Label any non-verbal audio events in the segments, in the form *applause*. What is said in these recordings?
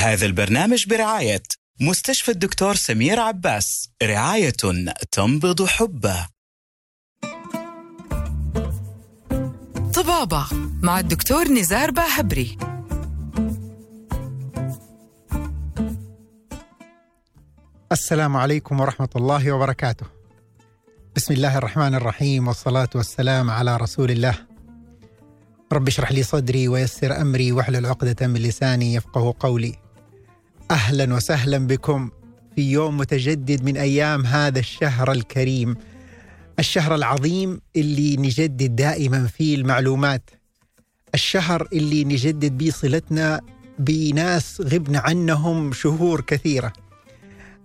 هذا البرنامج برعاية مستشفى الدكتور سمير عباس رعاية تنبض حبه طبابة مع الدكتور نزار باهبري السلام عليكم ورحمة الله وبركاته. بسم الله الرحمن الرحيم والصلاة والسلام على رسول الله. رب اشرح لي صدري ويسر أمري واحلل عقدة من لساني يفقه قولي. أهلا وسهلا بكم في يوم متجدد من أيام هذا الشهر الكريم. الشهر العظيم اللي نجدد دائما فيه المعلومات. الشهر اللي نجدد به صلتنا بناس غبنا عنهم شهور كثيرة.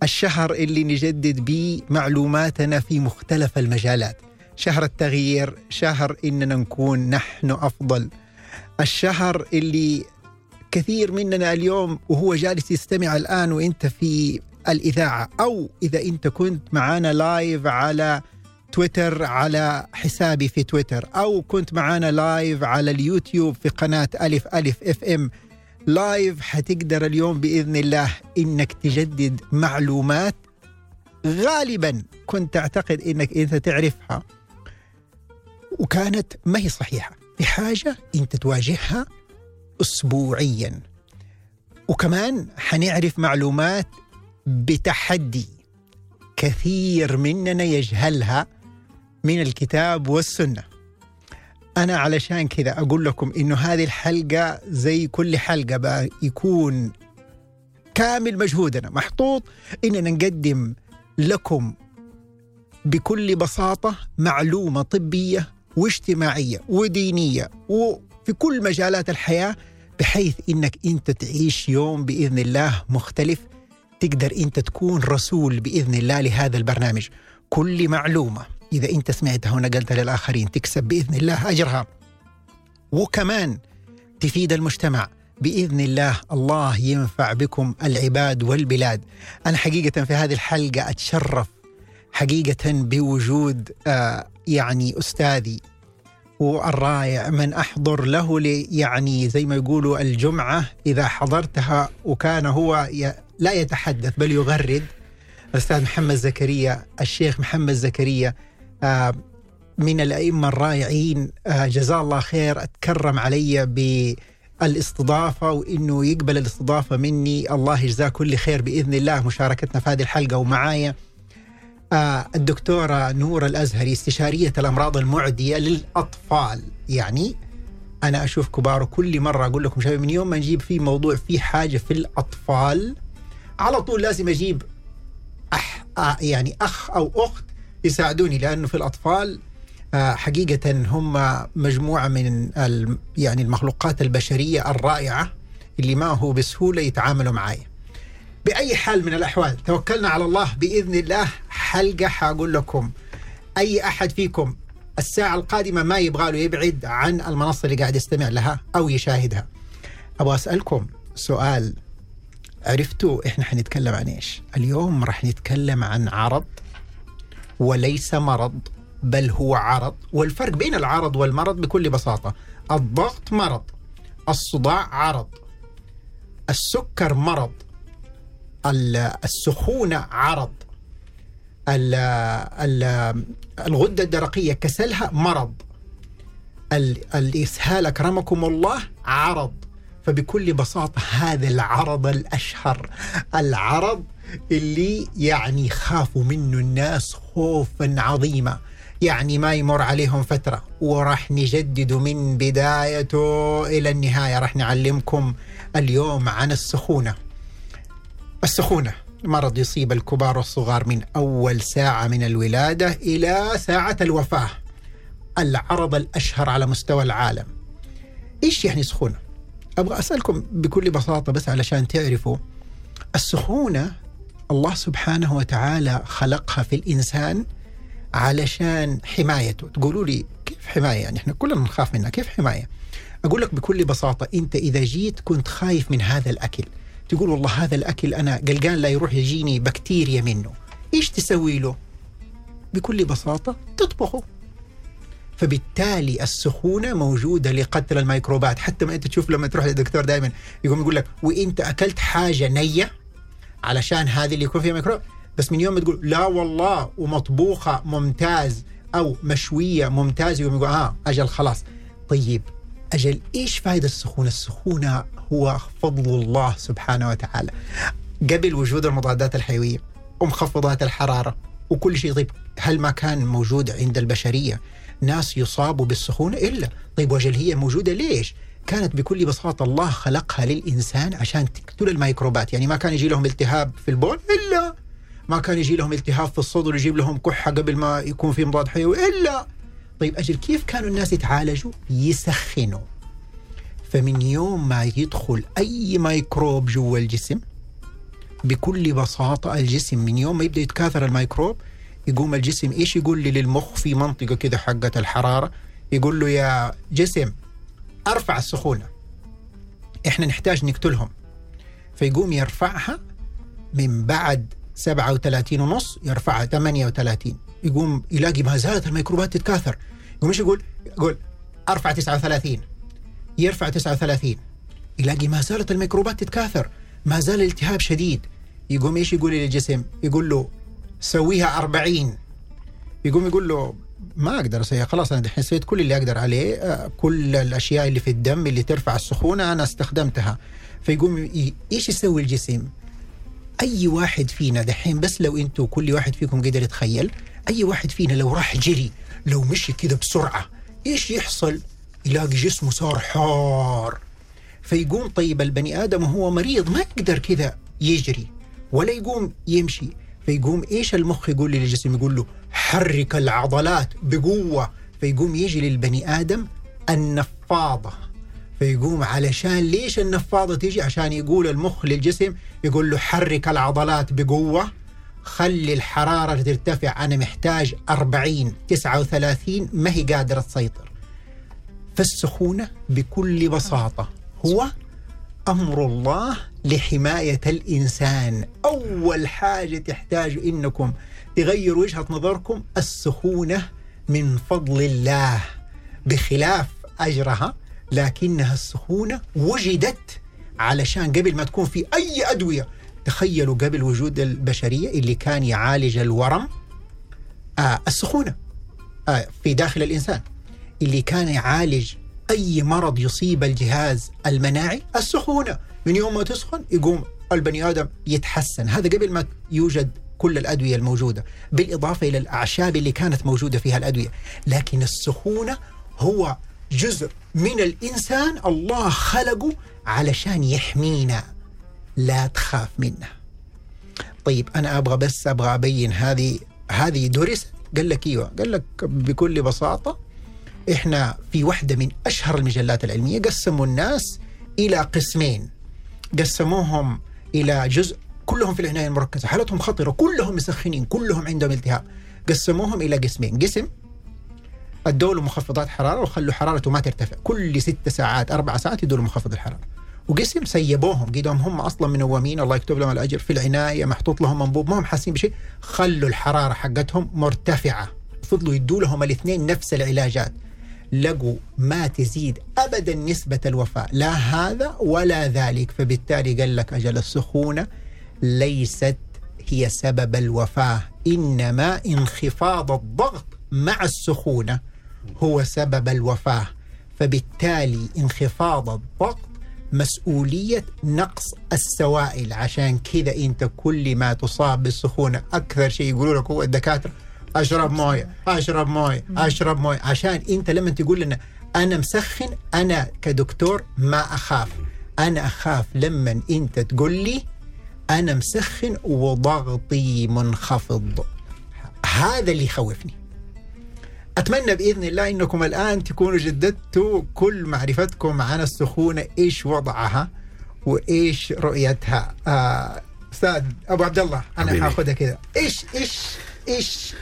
الشهر اللي نجدد به معلوماتنا في مختلف المجالات شهر التغيير شهر إننا نكون نحن أفضل الشهر اللي كثير مننا اليوم وهو جالس يستمع الآن وإنت في الإذاعة. أو إذا أنت كنت معنا live على تويتر على حسابي في تويتر. أو كنت معنا live على اليوتيوب في قناة ألف ألف إف إم. live حتقدر اليوم بإذن الله إنك تجدد معلومات. غالبا كنت تعتقد إنك أنت تعرفها. وكانت ما هي صحيحة. في حاجة أنت تواجهها اسبوعيا. وكمان حنعرف معلومات بتحدي كثير مننا يجهلها من الكتاب والسنة. أنا علشان كذا أقول لكم إنه هذه الحلقة زي كل بقى يكون كامل مجهودنا محطوط. إننا نقدم لكم بكل بساطة معلومة طبية واجتماعية ودينية وفي كل مجالات الحياة بحيث إنك أنت تعيش يوم بإذن الله مختلف تقدر أنت تكون رسول بإذن الله لهذا البرنامج. كل معلومة إذا أنت سمعتها ونقلتها للآخرين تكسب بإذن الله أجرها. وكمان تفيد المجتمع بإذن الله الله ينفع بكم العباد والبلاد. أنا حقيقة في هذه الحلقة أتشرف حقيقة بوجود آه يعني أستاذي والرائع من أحضر له لي يعني زي ما يقولوا الجمعة إذا حضرتها وكان هو لا يتحدث بل يغرد. الأستاذ محمد زكريا الشيخ محمد زكريا من الأئمة الرائعين جزاه الله خير أتكرم علي بالإستضافة وإنه يقبل الاستضافة مني. الله يجزاه كل خير بإذن الله. مشاركتنا في هذه الحلقة ومعايا. الدكتورة نور الأزهري استشارية الأمراض المعدية للأطفال يعني أنا أشوف كبار كل مرة أقول لكم شباب من يوم ما نجيب فيه موضوع فيه حاجة في الأطفال على طول لازم أجيب أح يعني أخ أو أخت يساعدوني لأنه في الأطفال حقيقة هم مجموعة من يعني المخلوقات البشرية الرائعة اللي ما هو بسهولة يتعاملوا معايا. بأي حال من الأحوال توكلنا على الله بإذن الله حلقة حأقول لكم أي أحد فيكم الساعة القادمة ما يبغى له يبعد عن المنصة اللي قاعد يستمع لها أو يشاهدها. أبغى أسألكم سؤال عرفتوا إحنا حنتكلم عن إيش؟ اليوم راح نتكلم عن عرض وليس مرض بل هو عرض والفرق بين العرض والمرض بكل بساطة الضغط مرض الصداع عرض السكر مرض السخونة عرض. الغدة الدرقية كسلها مرض. الإسهال أكرمكم الله عرض. فبكل بساطة هذا العرض الأشهر. العرض اللي يعني خافوا منه الناس خوفا عظيما. يعني ما يمر عليهم فترة. وراح نجدد من بدايته إلى النهاية. راح نعلمكم اليوم عن السخونة. السخونة مرض يصيب الكبار والصغار من أول ساعة من الولادة إلى ساعة الوفاة. العرض الأشهر على مستوى العالم. إيش يعني سخونة؟ أبغى أسألكم بكل بساطة بس علشان تعرفوا. السخونة الله سبحانه وتعالى خلقها في الإنسان علشان حمايته. تقولوا لي كيف حماية؟ يعني إحنا كلنا نخاف منها. كيف حماية؟ أقول لك بكل بساطة أنت إذا جيت كنت خايف من هذا الأكل. تقول والله هذا الأكل أنا قلقان لا يروح يجيني بكتيريا منه. إيش تسوي له؟ بكل بساطة تطبخه. فبالتالي السخونة موجودة لقتل الميكروبات. حتى ما أنت تشوف لما تروح للدكتور دائما يقوم يقول لك وإنت أكلت حاجة نية علشان هذه اللي يكون فيها ميكروب؟ بس من يوم ما تقول لا والله ومطبوخة ممتاز أو مشوية ممتاز. يقوم يقول آه أجل خلاص. طيب أجل إيش فائده السخونة؟ السخونة هو فضل الله سبحانه وتعالى. قبل وجود المضادات الحيوية ومخفضات الحرارة وكل شيء طيب هل ما كان موجود عند البشرية ناس يصابوا بالسخونة؟ إلا. طيب وجل هي موجودة ليش؟ كانت بكل بساطة الله خلقها للإنسان عشان تقتل الميكروبات. يعني ما كان يجي لهم التهاب في البول؟ إلا. ما كان يجي لهم التهاب في الصدر يجيب لهم كحة قبل ما يكون في مضاد حيوي؟ إلا. طيب أجل كيف كانوا الناس يتعالجوا؟ يسخنوا. فمن يوم ما يدخل أي ميكروب جوا الجسم بكل بساطة الجسم من يوم ما يبدأ يتكاثر الميكروب يقوم الجسم إيش يقول لي للمخ في منطقة كده حقه الحرارة؟ يقول له يا جسم أرفع السخونة. إحنا نحتاج نقتلهم. فيقوم يرفعها من بعد 37 ونص يرفعها 38 يقوم يلاقي ما زالت الميكروبات تتكاثر. يقوم إيش يقول؟ يقول أرفع 39 يرفع 39 يلاقي ما زالت الميكروبات تتكاثر. ما زال الالتهاب شديد. يقوم إيش يقول للجسم؟ يقول له سويها 40 يقوم يقول له ما أقدر أسويها. خلاص أنا دحين سويت كل اللي أقدر عليه آه، كل الأشياء اللي في الدم اللي ترفع السخونة أنا استخدمتها. فيقوم إيش يسوي الجسم؟ أي واحد فينا دحين بس لو أنتم كل واحد فيكم قدر يتخيل أي واحد فينا لو راح جري لو مشي كذا بسرعة إيش يحصل؟ يلاقي جسمه صار حار. فيقوم طيب البني آدم وهو مريض ما يقدر كذا يجري ولا يقوم يمشي. فيقوم إيش المخ يقول للجسم؟ يقول له حرك العضلات بقوة. فيقوم يجي للبني آدم النفاضة. فيقوم علشان ليش النفاضة تيجي عشان يقول المخ للجسم يقول له حرك العضلات بقوة. خلي الحرارة ترتفع أنا محتاج 40 39 ما هي قادرة تسيطر. فالسخونه بكل بساطة هو أمر الله لحماية الإنسان. أول حاجة تحتاج إنكم تغيروا وجهة نظركم السخونة من فضل الله بخلاف أجرها لكنها السخونة وجدت علشان قبل ما تكون في أي أدوية تخيلوا قبل وجود البشرية اللي كان يعالج الورم آه السخونة آه في داخل الإنسان اللي كان يعالج أي مرض يصيب الجهاز المناعي السخونة. من يوم ما تسخن يقوم البني آدم يتحسن. هذا قبل ما يوجد كل الأدوية الموجودة بالإضافة إلى الأعشاب اللي كانت موجودة فيها الأدوية. لكن السخونة هو جزء من الإنسان الله خلقه علشان يحمينا. لا تخاف منه. طيب أنا أبغى بس أبغى أبين هذه هذه درس قال لك إيوه قال لك بكل بساطة إحنا في واحدة من أشهر المجلات العلمية قسموا الناس إلى قسمين. قسموهم إلى جزء كلهم في العناية المركزة. حالتهم خطره كلهم مسخنين كلهم عندهم التهاب. قسموهم إلى قسمين. قسم ادوا له مخفضات حرارة وخلوا حرارته ما ترتفع. كل ست ساعات أربع ساعات يدوا له مخفض الحرارة. وقسم سيبوهم قيدهم هم أصلا منومين الله يكتب لهم الأجر في العناية محطوط لهم انبوب ما هم حاسين بشيء. خلوا الحرارة حقتهم مرتفعة. فضلوا يدوا لهم الاثنين نفس العلاجات. لقوا ما تزيد ابدا نسبة الوفاة. لا هذا ولا ذلك. فبالتالي قال لك أجل السخونة ليست هي سبب الوفاة إنما انخفاض الضغط مع السخونة هو سبب الوفاة. فبالتالي انخفاض الضغط مسؤولية نقص السوائل. عشان كذا انت كل ما تصاب بالسخونة أكثر شيء يقولوا لك هو الدكاترة. أشرب موية أشرب موية أشرب موية. عشان انت لما تقول لنا أنا مسخن أنا كدكتور ما أخاف. أنا أخاف لما انت تقول لي أنا مسخن وضغطي منخفض. هذا اللي يخوفني. أتمنى بإذن الله إنكم الآن تكونوا جددتوا كل معرفتكم عن السخونة إيش وضعها وإيش رؤيتها. آه، أستاذ أبو عبد الله أنا حبيبي. حاخذها كذا. إيش إيش إيش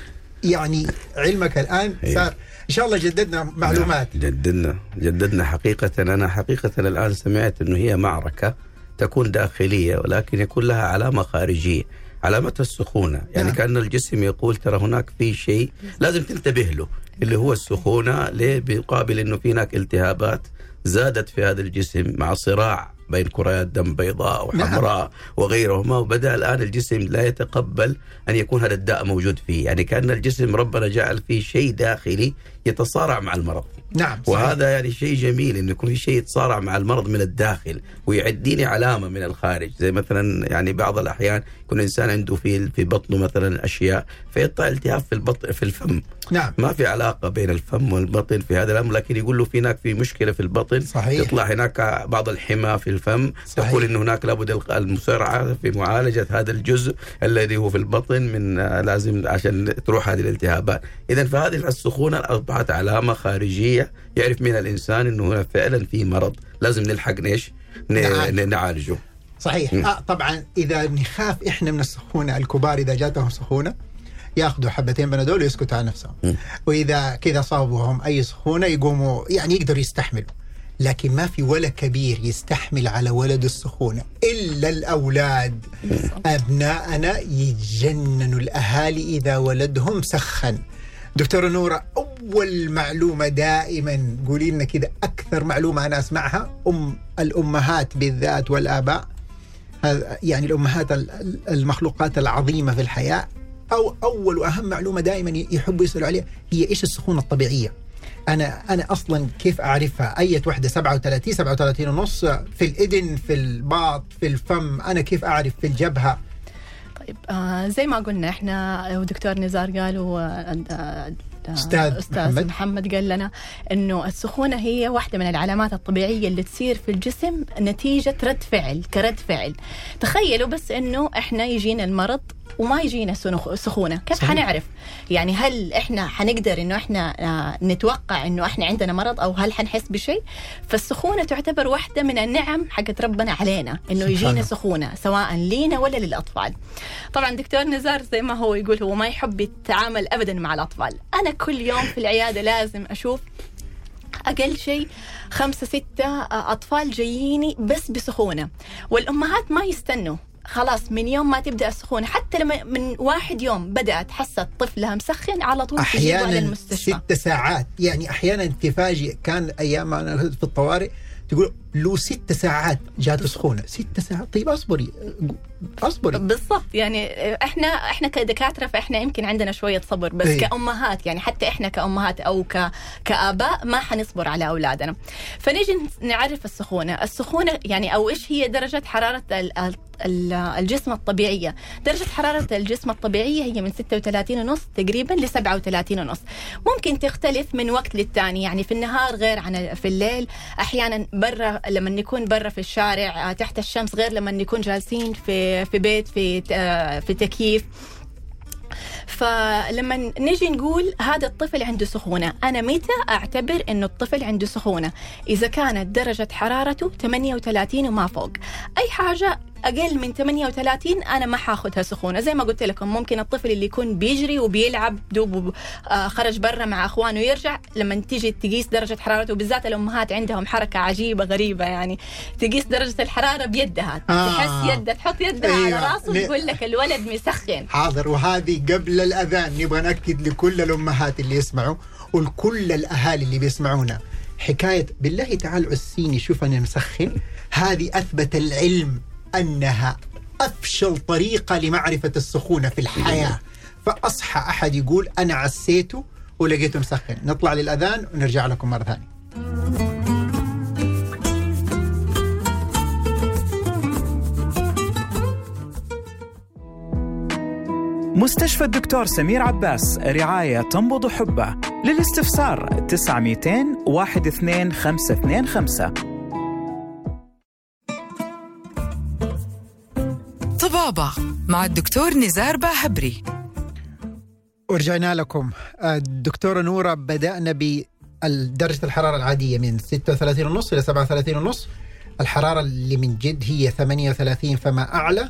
يعني علمك الآن؟ أيوه. صار إن شاء الله جددنا معلومات. نعم، جددنا. جددنا حقيقة. أنا حقيقة الآن سمعت أنه هي معركة تكون داخلية ولكن يكون لها علامة خارجية. علامتها السخونة يعني نعم. كأن الجسم يقول ترى هناك في شيء لازم تنتبه له اللي هو السخونة ليه بيقابل إنه في هناك التهابات زادت في هذا الجسم مع صراع بين كريات دم بيضاء نعم. وحمراء وغيرهما وبدأ الآن الجسم لا يتقبل أن يكون هذا الداء موجود فيه يعني كأن الجسم ربنا جعل فيه شيء داخلي يتصارع مع المرض نعم صحيح. وهذا يعني شيء جميل إنه يكون في شيء يتصارع مع المرض من الداخل ويعديني علامة من الخارج زي مثلا يعني بعض الأحيان يكون الإنسان عنده في في بطنه مثلا أشياء فيطلع التهاب في البطن في الفم نعم. ما في علاقة بين الفم والبطن في هذا الأمر لكن يقول له في هناك في مشكلة في البطن صحيح. يطلع هناك بعض الحمى في الفم صحيح. تقول إنه هناك لابد المسارعة في معالجة هذا الجزء الذي هو في البطن من آه، لازم عشان تروح هذه الالتهابات. اذا فهذه السخونة أصبحت علامة خارجية يعرف منها الإنسان إنه هنا فعلا في مرض. لازم نلحق نيش نعالجه. صحيح. آه طبعا إذا نخاف إحنا من السخونة الكبار إذا جاتهم سخونة ياخذوا حبتين بنادول ويسكتوا على نفسهم. وإذا كذا صابهم أي سخونة يقوموا يعني يقدروا يستحملوا. لكن ما في ولا كبير يستحمل على ولد السخونة إلا الأولاد. أبناءنا يتجننوا الأهالي إذا ولدهم سخن. دكتورة نورة أول معلومة دائما قولي لنا كذا أكثر معلومة أنا أسمعها أم الأمهات بالذات والآباء. هذا يعني الأمهات ال- ال- المخلوقات العظيمة في الحياة. أو أول وأهم معلومة دائما يحبوا يسألوا عليها هي إيش السخونة الطبيعية؟ أنا أنا أصلا كيف أعرفها؟ أي وحدة 37 37 ونص في الإذن في الباط في الفم أنا كيف أعرف في الجبهة؟ طيب آه زي ما قلنا إحنا ودكتور نزار قال آه، أستاذ أستاذ محمد. محمد. محمد قال لنا إنه السخونة هي واحدة من العلامات الطبيعية اللي تصير في الجسم نتيجة رد فعل كرد فعل تخيلوا بس إنه إحنا يجينا المرض وما يجينا سخونة. كيف صحيح. حنعرف؟ يعني هل إحنا حنقدر إنه إحنا آه، نتوقع إنه إحنا عندنا مرض أو هل حنحس بشيء؟ فالسخونة تعتبر واحدة من النعم حقت ربنا علينا إنه يجينا. سخونة سواء لينا ولا للأطفال. طبعا دكتور نزار زي ما هو يقول هو ما يحب يتعامل ابدا مع الأطفال. أنا كل يوم في العيادة لازم أشوف أقل شيء خمسة ستة أطفال جاييني بس بسخونة. والأمهات ما يستنوا. خلاص من يوم ما تبدأ السخونة حتى لما من واحد يوم بدأت حست طفلها مسخن على طول أحيانا المستشفى. ست ساعات يعني أحيانا تفاجئ. كان أيام أنا في الطوارئ تقول له ست ساعات جات سخونة ست ساعات. طيب اصبري اصبري. بالضبط يعني إحنا إحنا كدكاترة فاحنا يمكن عندنا شوية صبر بس إيه. كأمهات يعني حتى إحنا كأمهات أو ك كآباء ما حنصبر على أولادنا. فنيجي نعرف السخونة. السخونة يعني أو إيش هي درجة حرارة ال- الجسم الطبيعية؟ درجة حرارة الجسم الطبيعية هي من 36 ونص تقريبا ل 37 ونص. ممكن تختلف من وقت للتاني يعني في النهار غير عن في الليل. أحيانا برا لما نكون برا في الشارع آه، تحت الشمس غير لما نكون جالسين في في بيت في آه، في تكييف. فلما نجي نقول هذا الطفل عنده سخونة أنا متى أعتبر إنه الطفل عنده سخونة؟ إذا كانت درجة حرارته 38 وما فوق. أي حاجة أقل من 38 أنا ما حاخذها سخونة. زي ما قلت لكم ممكن الطفل اللي يكون بيجري وبيلعب دوب آه، خرج برا مع أخوانه ويرجع لما تيجي تقيس درجة حرارته بالذات الأمهات عندهم حركة عجيبة غريبة يعني. تقيس درجة الحرارة بيدها آه. تحس يدها تحط يدها أيوة. على راسه ل- وتقول لك الولد مسخن. حاضر وهذه قبل الأذان نبغى نأكد لكل الأمهات اللي يسمعوا ولكل الأهالي اللي بيسمعونا. حكاية بالله تعال عسيني شوف أنا مسخن. هذه أثبت العلم أنها أفشل طريقة لمعرفة السخونة في الحياة. فأصحى أحد يقول أنا عسيته ولقيته مسخن. نطلع للأذان ونرجع لكم مرة ثانية. مستشفى الدكتور سمير عباس رعاية تنبض حبه. للاستفسار 900 12525 طبابة مع الدكتور نزار باهبري. ورجعنا لكم. الدكتورة نورة بدأنا بدرجة الحرارة العادية من 36 ونص إلى 37 ونص. الحرارة اللي من جد هي 38 فما أعلى.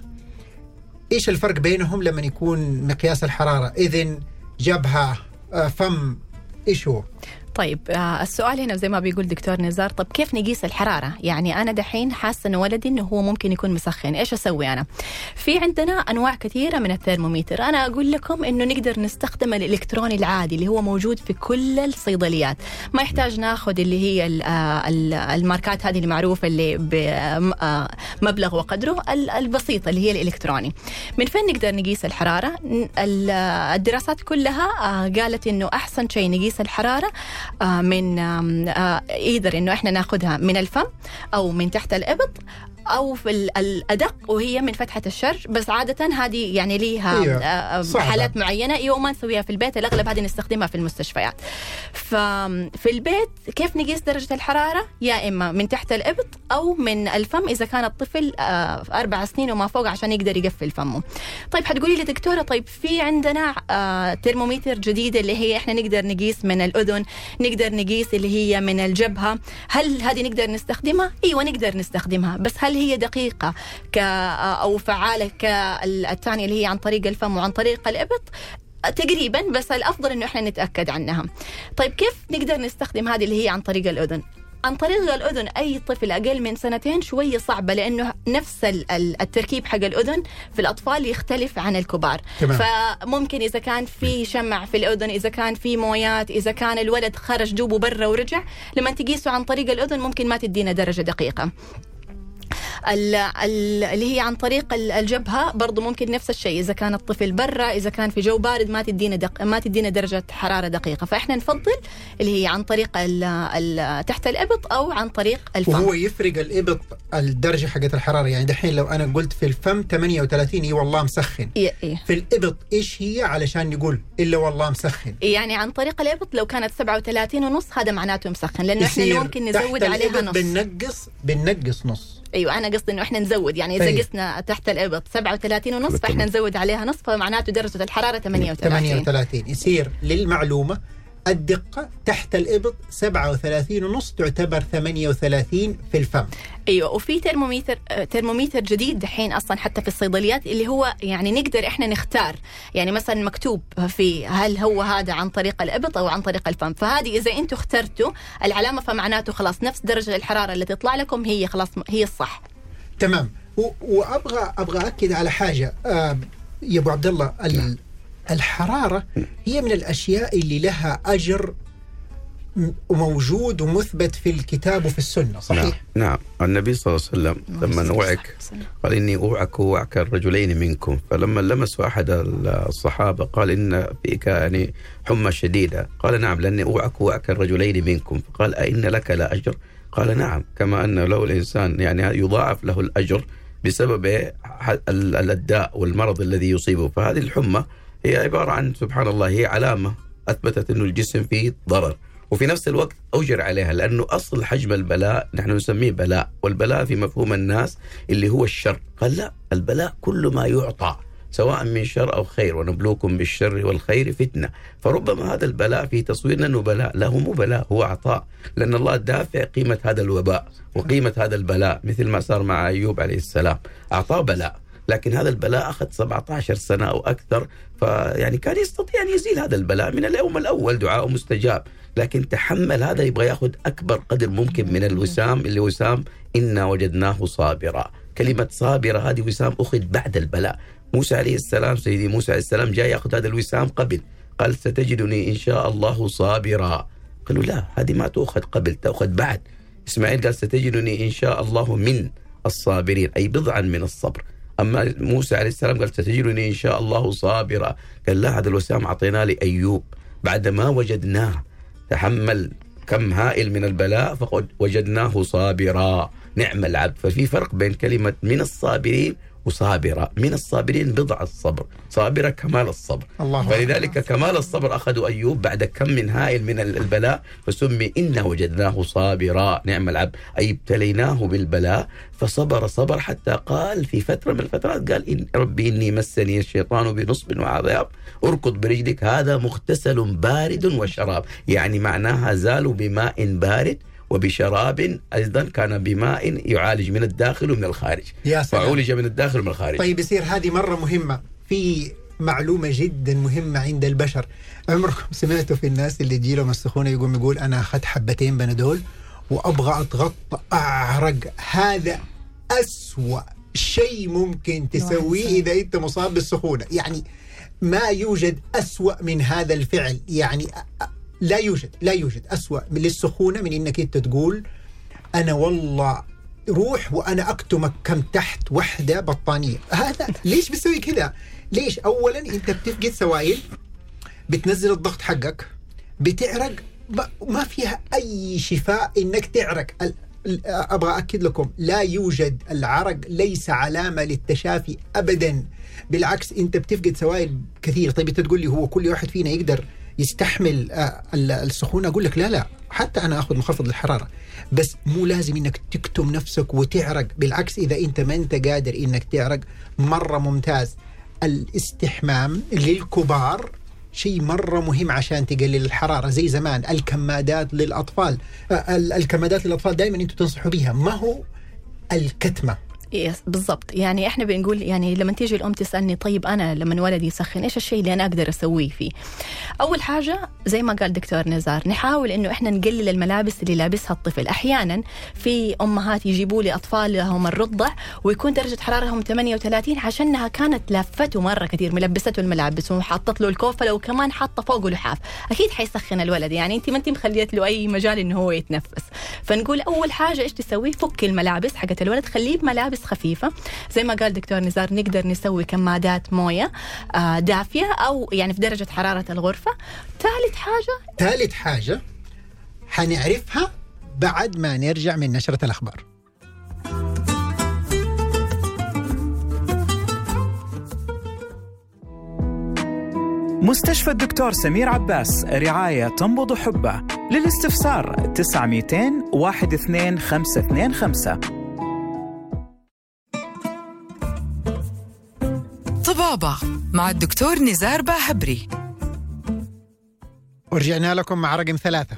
إيش الفرق بينهم لما يكون مقياس الحرارة؟ إذن جبهة آه، فم إيش هو؟ طيب آه، السؤال هنا زي ما بيقول دكتور نزار طب كيف نقيس الحرارة؟ يعني أنا دحين حاسة إنه ولدي إنه هو ممكن يكون مسخن إيش أسوي أنا؟ في عندنا أنواع كثيرة من الثرمومتر أنا أقول لكم إنه نقدر نستخدم الإلكتروني العادي اللي هو موجود في كل الصيدليات ما يحتاج ناخذ اللي هي آه، ال- الماركات هذه المعروفة اللي بمبلغ وقدره ال- البسيطة اللي هي الإلكتروني. من فين نقدر نقيس الحرارة؟ آه، الدراسات كلها آه، قالت إنه أحسن شيء نقيس الحرارة آه، من إيذر إنه إحنا ناخذها من الفم أو من تحت الإبط أو في ال- الأدق وهي من فتحة الشرج بس عادة هذه يعني ليها آه، صعبة. حالات معينة. أيوه ما نسويها في البيت. الأغلب هذه نستخدمها في المستشفيات. ففي البيت كيف نقيس درجة الحرارة؟ يا إما من تحت الإبط أو من الفم إذا كان الطفل آه، أربع سنين وما فوق عشان يقدر يقفل فمه. طيب حتقولي لي دكتورة طيب في عندنا آه، ترمومتر جديده اللي هي إحنا نقدر نقيس من الأذن نقدر نقيس اللي هي من الجبهة. هل هذه نقدر نستخدمها؟ أيوه نقدر نستخدمها. بس هل هي دقيقة ك أو فعالة كالثانية اللي هي عن طريق الفم وعن طريق الإبط؟ تقريبا بس الأفضل إنه إحنا نتأكد عنها. طيب كيف نقدر نستخدم هذه اللي هي عن طريق الأذن؟ عن طريق الأذن أي طفل أقل من سنتين شوية صعبة لأنه نفس ال- ال- التركيب حق الأذن في الأطفال يختلف عن الكبار. تمام. فممكن إذا كان في شمع في الأذن إذا كان في مويات إذا كان الولد خرج دوبه برا ورجع لما تقيسه عن طريق الأذن ممكن ما تدينا درجة دقيقة. اللي هي عن طريق ال- الجبهة برضو ممكن نفس الشيء إذا كان الطفل برا إذا كان في جو بارد ما تدينا دق... ما تدينا درجة حرارة دقيقة. فإحنا نفضل اللي هي عن طريق ال... ال... تحت الإبط أو عن طريق الفم. وهو يفرق الإبط الدرجة حقت الحرارة. يعني دحين لو أنا قلت في الفم 38 إي والله مسخن. إيه إيه. في الإبط إيش هي؟ علشان نقول إلا والله مسخن. يعني عن طريق الإبط لو كانت 37 ونص هذا معناته مسخن. لأنه إحنا ممكن نزود عليها نص. بننقص بننقص نص. أيوه أنا قصدي إنه إحنا نزود. يعني إذا طيب. قسنا تحت الابط 37 ونص فإحنا نزود عليها نص فمعناته درجة الحرارة 38 38 يصير للمعلومة الدقة تحت الإبط 37 ونص تعتبر 38 في الفم. أيوه وفي ترمومتر آه، ترمومتر جديد دحين أصلا حتى في الصيدليات اللي هو يعني نقدر إحنا نختار. يعني مثلا مكتوب في هل هو هذا عن طريق الإبط أو عن طريق الفم. فهذه إذا أنتم اخترتوا العلامة فمعناته خلاص نفس درجة الحرارة اللي تطلع لكم هي خلاص هي الصح. تمام. وأبغى أبغى اكد على حاجة. آه يا أبو عبد الله ال- الحرارة هي من الأشياء اللي لها أجر م- وموجود ومثبت في الكتاب وفي السنة نعم صحيح؟ نعم النبي صلى الله عليه وسلم لما وعك قال إني أوعك وعك الرجلين منكم. فلما لمسوا أحد الصحابة قال إن فيك يعني حمى شديدة. قال نعم لأني أوعك وعك الرجلين منكم. فقال أئن لك لا أجر؟ قال نعم كما أن لو الإنسان يعني يضاعف له الأجر بسبب ال- الداء والمرض الذي يصيبه. فهذه الحمى هي عبارة عن سبحان الله هي علامة أثبتت أنه الجسم فيه ضرر. وفي نفس الوقت أوجر عليها لأنه أصل حجم البلاء نحن نسميه بلاء والبلاء في مفهوم الناس اللي هو الشر. قال لا البلاء كل ما يعطى سواء من شر أو خير ونبلوكم بالشر والخير فتنة. فربما هذا البلاء في تصويرنا أنه بلاء. لا هو مو بلاء هو عطاء. لأن الله دافع قيمة هذا الوباء وقيمة هذا البلاء مثل ما صار مع أيوب عليه السلام. أعطاه بلاء. لكن هذا البلاء أخذ 17 سنة أو أكثر فيعني كان يستطيع أن يزيل هذا البلاء من اليوم الأول دعاء مستجاب. لكن تحمل هذا يبغى يأخذ أكبر قدر ممكن من الوسام اللي وسام إنا وجدناه صابرا. كلمة صابرة هذه وسام أخذ بعد البلاء. موسى عليه السلام سيدي موسى عليه السلام جاء يأخذ هذا الوسام قبل. قال ستجدني إن شاء الله صابرا. قالوا لا هذه ما تؤخذ قبل تأخذ بعد. إسماعيل قال ستجدني إن شاء الله من الصابرين. أي بضعا من الصبر. أما موسى عليه السلام قال ستجدني إن شاء الله صابرا. قال لا هذا الوسام أعطيناه لأيوب. بعد ما وجدناه تحمل كم هائل من البلاء فقد وجدناه صابرا. نعم العبد. ففي فرق بين كلمة من الصابرين وصابرة. من الصابرين بضع الصبر صابرة كمال الصبر. الله فلذلك كمال الصبر أخذوا أيوب بعد كم من هائل من البلاء فسمي إنا وجدناه صابرا. نعم العبد. أي ابتليناه بالبلاء فصبر صبر حتى قال في فترة من الفترات قال إن ربي إني مسني الشيطان بنصب وعذاب. اركض برجلك هذا مغتسل بارد وشراب. يعني معناها زالوا بماء بارد وبشراب أيضا كان بماء يعالج من الداخل ومن الخارج. يا سلام. فعولج من الداخل ومن الخارج. طيب يصير هذه مرة مهمة. في معلومة جدا مهمة عند البشر. عمركم سمعتوا في الناس اللي تجي لهم السخونة يقوم يقول أنا أخذت حبتين بنادول وأبغى أتغطى أعرق. هذا أسوأ شيء ممكن تسويه إذا أنت مصاب بالسخونة. يعني ما يوجد أسوأ من هذا الفعل. يعني لا يوجد لا يوجد. أسوأ من للسخونة من إنك أنت تقول أنا والله روح وأنا أكتمك كم تحت وحدة بطانية. هذا ليش بتسوي كذا ليش؟ أولا أنت بتفقد سوائل بتنزل الضغط حقك بتعرق ما- فيها أي شفاء إنك تعرق. أبغى أكد لكم لا يوجد العرق ليس علامة للتشافي أبدا. بالعكس أنت بتفقد سوائل كثير. طيب أنت تقول لي هو كل واحد فينا يقدر يستحمل آه، ال- السخونة. أقول لك لا لا حتى أنا أخذ مخفض الحرارة بس مو لازم إنك تكتم نفسك وتعرق. بالعكس إذا أنت ما أنت قادر إنك تعرق مرة ممتاز. الاستحمام للكبار شيء مرة مهم عشان تقلل الحرارة زي زمان. الكمادات للأطفال آه، ال- الكمادات للأطفال دائما أنتم تنصحوا بها ما هو الكتمة. يس بالضبط. يعني إحنا بنقول يعني لما تيجي الأم تسألني طيب أنا لما ولدي يسخن إيش الشيء اللي أنا أقدر أسويه فيه؟ أول حاجة زي ما قال دكتور نزار نحاول إنه إحنا نقلل الملابس اللي لابسها الطفل. أحيانا في أمهات يجيبوا لي أطفالهم الرضع ويكون درجة حرارتهم 38 عشانها كانت لافته مرة كثير ملبسته الملابس وحاطت له الكوفله وكمان حاطة فوقه لحاف. أكيد حيسخن الولد. يعني أنت ما أنت مخليت له أي مجال إنه هو يتنفس. فنقول أول حاجة إيش تسوي؟ فك الملابس حقت الولد خليه بملابس خفيفة. زي ما قال دكتور نزار نقدر نسوي كمادات موية آه، دافية أو يعني في درجة حرارة الغرفة. ثالث حاجة ثالث حاجة حنعرفها بعد ما نرجع من نشرة الأخبار. مستشفى الدكتور سمير عباس رعاية تنبض حبه. للاستفسار 900 12525 طبابة مع الدكتور نزار باهبري. ورجعنا لكم مع رقم ثلاثة.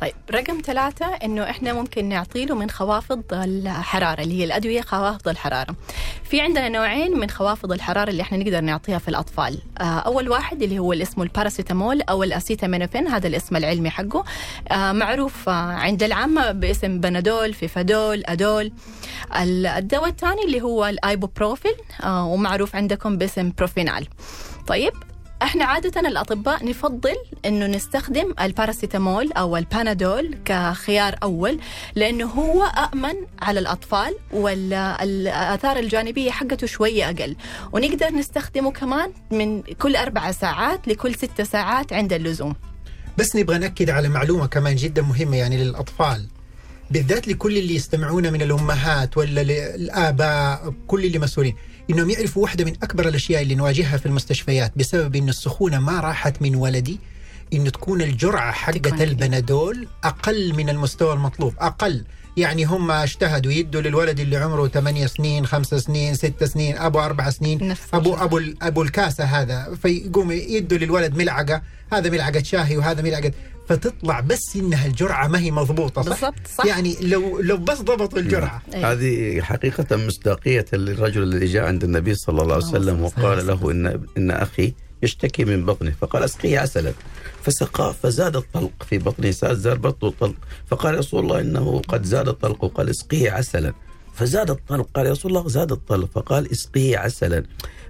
طيب رقم ثلاثة إنه إحنا ممكن نعطي له من خوافض الحرارة اللي هي الأدوية خوافض الحرارة. في عندنا نوعين من خوافض الحرارة اللي إحنا نقدر نعطيها في الأطفال. آه أول واحد اللي هو اسمه الباراسيتامول أو الأسيتامينوفين هذا الاسم العلمي حقه. آه معروف آه عند العامة باسم بنادول، فيفادول، أدول. ال- الدواء الثاني اللي هو الأيبوبروفين آه ومعروف عندكم باسم بروفينال. طيب إحنا عادة الأطباء نفضل إنه نستخدم الباراسيتامول أو البانادول كخيار أول لأنه هو أأمن على الأطفال والآثار الجانبية حقته شوية أقل. ونقدر نستخدمه كمان من كل أربع ساعات لكل ست ساعات عند اللزوم. بس نبغى نأكد على معلومة كمان جدا مهمة يعني للأطفال. بالذات لكل اللي يستمعون من الأمهات ولا الآباء كل اللي مسؤولين. إنهم يعرفوا واحدة من أكبر الأشياء اللي نواجهها في المستشفيات بسبب إن السخونة ما راحت من ولدي إنه تكون حقة قليلة. البنادول أقل من المستوى المطلوب أقل يعني هم اجتهدوا يدوا للولد اللي عمره 8 سنين 5 سنين 6 سنين أبو 4 سنين أبو. أبو أبو الكاسة هذا فيقوم يدوا للولد ملعقة هذا ملعقة شاهي وهذا ملعقة فتطلع بس إنها الجرعة ما هي مضبوطة صح؟ بالضبط صح يعني لو لو بس ضبطوا الجرعة أيوة. هذه حقيقة مصداقية للرجل الذي جاء عند النبي صلى الله عليه وسلم وقال له إن إن أخي يشتكي من بطنه. فقال أسقيه عسلا فسقاه فزاد الطلق في بطنه. زاد بطنه الطلق. فقال رسول الله إنه قد زاد الطلق. قال اسقيه عسلا فزاد الطلق. قال يا رسول الله زاد الطلق. فقال اسقيه عسلا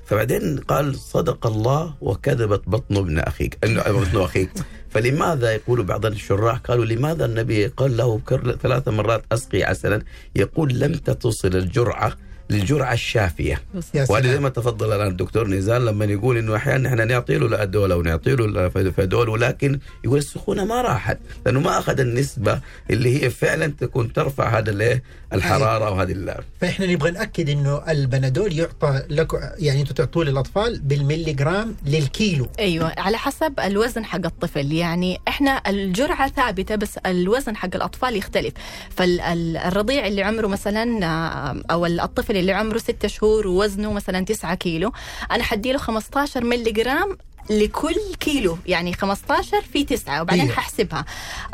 فبعدين قال صدق الله وكذبت بطن ابن أخيك. *laughs* انه بطن أخيك. فلماذا يقول بعض الشراح؟ قالوا لماذا النبي قال له ثلاث مرات أسقي عسلا يقول لم تصل الجرعة. للجرعة الشافية. يا وهذا زي ما تفضل الآن الدكتور نزال لما يقول إنه أحيانا إحنا نعطي له الادول أو نعطي له ولكن يقول السخونة ما راحت لأنه ما أخذ النسبة اللي هي فعلا تكون ترفع هذا الايه الحرارة وهذه ال- فإحنا نبغى نأكد إنه البنادول يعطى لكم يعني أنتم تعطوه للأطفال بالملي جرام للكيلو. أيوه على حسب الوزن حق الطفل. يعني إحنا الجرعة ثابتة بس الوزن حق الأطفال يختلف. فالرضيع اللي عمره مثلا آه، أو الطفل اللي عمره 6 شهور ووزنه مثلا 9 كيلو. أنا حدي له 15 ملي جرام لكل كيلو يعني 15 في 9 وبعدين أيوة. ححسبها.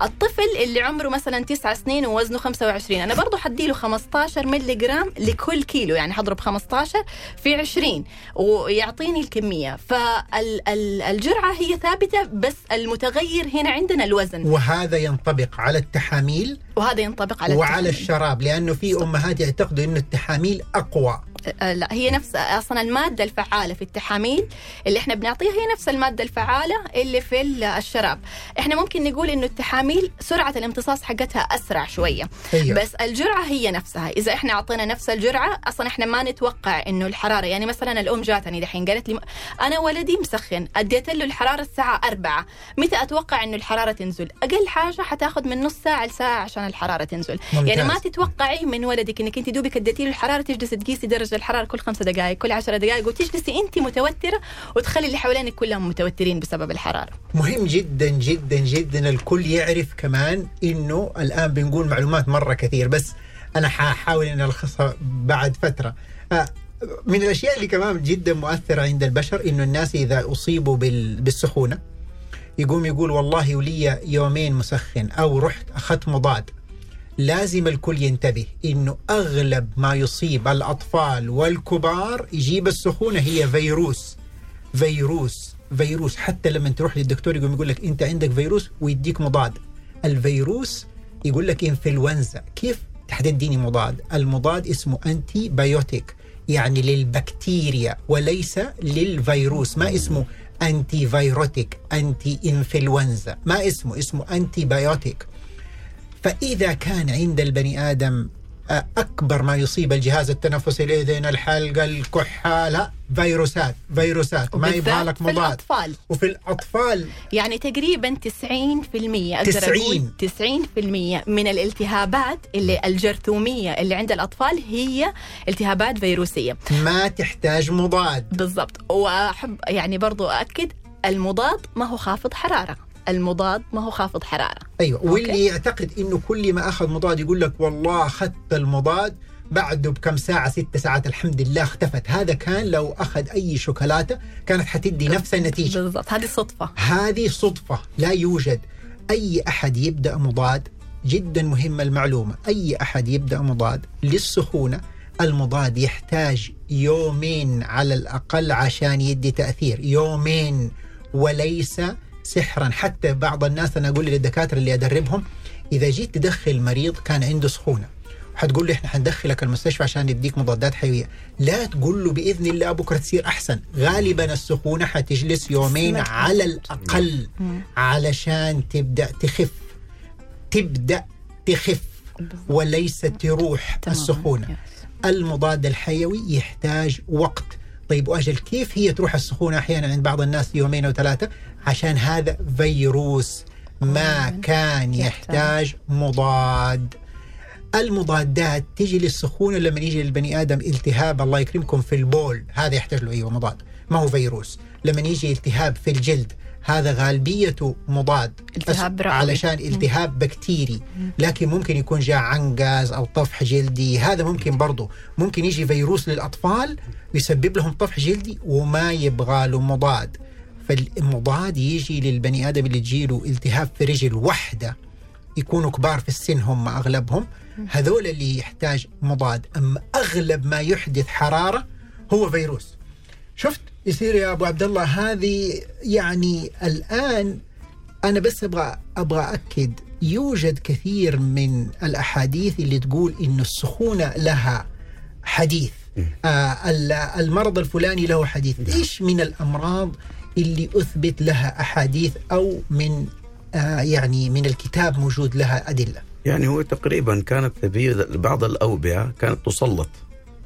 الطفل اللي عمره مثلا 9 سنين ووزنه 25 أنا برضو حديله 15 ملي جرام لكل كيلو يعني حضرب 15 في 20 ويعطيني الكمية. فالجرعه هي ثابتة بس المتغير هنا عندنا الوزن. وهذا ينطبق على التحاميل وهذا ينطبق على وعلى التحميل. الشراب لأنه في أمهات يعتقدوا إنه التحاميل أقوى. لا هي نفس أصلا المادة الفعالة في التحاميل اللي إحنا بنعطيها هي نفس المادة الفعالة اللي في ال- الشراب. إحنا ممكن نقول إنه التحاميل سرعة الامتصاص حقتها أسرع شوية. أيوة. بس الجرعة هي نفسها. إذا إحنا أعطينا نفس الجرعة أصلا إحنا ما نتوقع إنه الحرارة يعني مثلا الأم جاتني دحين قالت لي أنا ولدي مسخن أديت له الحرارة الساعة 4 متى أتوقع إنه الحرارة تنزل؟ أقل حاجة حتاخذ من نص ساعة لساعة عشان الحرارة تنزل. ممتاز. يعني ما تتوقعي من ولدك إنك أنت دوبك أديتي له الحرارة تجلسي تقيسي درجة الحرارة كل خمسة دقائق كل عشرة دقائق وتجلسي انت متوترة وتخلي اللي حوالينك كلهم متوترين بسبب الحرارة. مهم جدا جدا جدا الكل يعرف كمان إنه الآن بنقول معلومات مرة كثير. بس أنا حاحاول ان ألخصها بعد فترة. آه، من الأشياء اللي كمان جدا مؤثرة عند البشر إنه الناس إذا أصيبوا بال- بالسخونة يقوم يقول والله ولي يومين مسخن أو رحت أخذت مضاد. لازم الكل ينتبه إنه أغلب ما يصيب الأطفال والكبار يجيب السخونة هي فيروس. فيروس. فيروس. حتى لما تروح للدكتور يقوم يقول لك أنت عندك فيروس ويديك مضاد. الفيروس يقول لك إنفلونزا. كيف؟ حتديني مضاد. المضاد اسمه antibiotic يعني للبكتيريا وليس للفيروس. ما اسمه anti فيروتيك anti إنفلونزا. ما اسمه؟ اسمه antibiotic فإذا كان عند البني آدم آه، أكبر ما يصيب الجهاز التنفسي الأذن الحلق الكحة لا فيروسات فيروسات ما يبغى لك مضاد. الأطفال. وفي الأطفال. يعني تقريبا 90% أقدر 90. أقول 90% من الالتهابات اللي الجرثومية اللي عند الأطفال هي التهابات فيروسية. ما تحتاج مضاد. بالضبط. وأحب يعني برضو اكد المضاد ما هو خافض حرارة. المضاد ما هو خافض حرارة. أيوة واللي أوكي. يعتقد إنه كل ما أخذ مضاد يقول لك والله أخذت المضاد بعده بكم ساعة ست ساعات الحمد لله اختفت. هذا كان لو أخذ أي شوكولاتة كانت حتدي نفس النتيجة. بالضبط. هذه صدفة. هذه صدفة لا يوجد أي أحد يبدأ مضاد جدا مهمة المعلومة. أي أحد يبدأ مضاد للسخونة المضاد يحتاج يومين على الأقل عشان يدي تأثير. يومين وليس سحرا. حتى بعض الناس أنا أقول للدكاترة اللي أدربهم إذا جيت تدخل مريض كان عنده سخونة. حتقول له إحنا حندخلك المستشفى عشان نديك مضادات حيوية. لا تقول له بإذن الله بكره تصير أحسن. غالبا السخونة حتجلس يومين. على الأقل علشان تبدأ تخف. تبدأ تخف وليس تروح. السخونة. المضاد الحيوي يحتاج وقت. طيب وأجل كيف هي تروح السخونة أحيانا عند بعض الناس يومين أو ثلاثة؟ عشان هذا فيروس ما كان يحتاج مضاد. المضادات تيجي للسخونة لما يجي للبني آدم التهاب الله يكرمكم في البول. هذا يحتاج له أيوه مضاد. ما هو فيروس؟ لما يجي التهاب في الجلد هذا غالبيته مضاد. التهاب بس رئوي. علشان التهاب بكتيري. لكن ممكن يكون جاء عنقز أو طفح جلدي. هذا ممكن برضه ممكن يجي فيروس للأطفال ويسبب لهم طفح جلدي وما يبغى له مضاد. فالمضاد يجي للبني آدم اللي تجيله التهاب في رجل واحدة يكونوا كبار في السن هم أغلبهم هذول اللي يحتاج مضاد. أما أغلب ما يحدث حرارة هو فيروس. شفت؟ يصير يا أبو عبد الله هذه يعني الآن أنا بس أبغى أبغى أكد يوجد كثير من الأحاديث اللي تقول انه السخونة لها حديث. آه ال- المرض الفلاني له حديث. إيش من الأمراض اللي أثبت لها أحاديث أو من آه يعني من الكتاب موجود لها أدلة يعني هو تقريبا كانت في بعض الأوبئة كانت تسلط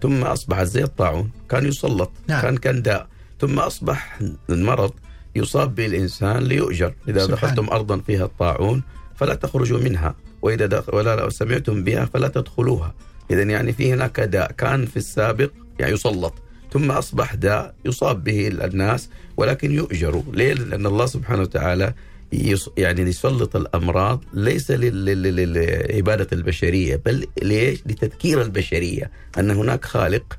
ثم أصبحت زي الطاعون كان يسلط نعم. كان كان داء ثم أصبح المرض يصاب به الإنسان ليؤجر إذا سبحان. دخلتم أرضا فيها الطاعون فلا تخرجوا منها وإذا دخ... ولا سمعتم بها فلا تدخلوها إذا يعني في هناك داء كان في السابق يعني يسلط ثم أصبح داء يصاب به الناس ولكن يؤجروا ليه؟ لأن الله سبحانه وتعالى. يعني يسلط الأمراض ليس لل- لل- لل- لعبادة البشرية بل ليش؟ لتذكير البشرية أن هناك خالق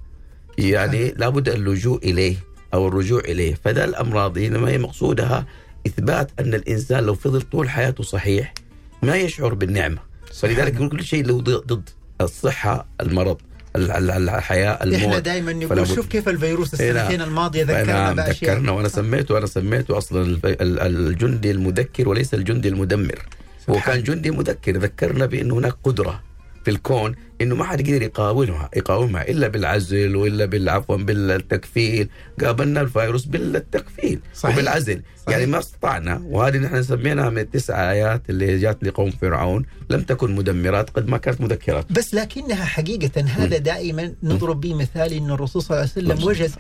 يعني لابد اللجوء إليه أو الرجوع إليه فده الأمراض إنما هي مقصودها إثبات أن الإنسان لو فضل طول حياته صحيح ما يشعر بالنعمة فلذلك كل شيء له ضد الصحة المرض ال- ال- الحياة الموت. إحنا دائما نقول شوف كيف الفيروس إيه نعم. السنتين الماضية ذكرنا نعم بأشياء. ذكرنا وأنا سميته أنا سميته أصلا الجندي المذكر وليس الجندي المدمر. هو سبحان كان جندي مذكر ذكرنا بأن هناك قدرة. في الكون إنه ما حد يقدر يقاومها يقاومها إلا بالعزل وإلا بالعفوا بالتكفيل قابلنا الفيروس بالتكفيل صحيح. وبالعزل. صحيح. يعني ما استطعنا وهذه نحن سميناها من التسع آيات اللي جات لقوم فرعون لم تكن مدمرات قد ما كانت مذكرات. بس لكنها حقيقة هذا دائما نضرب به مثال أن الرسول صلى الله عليه وسلم وجد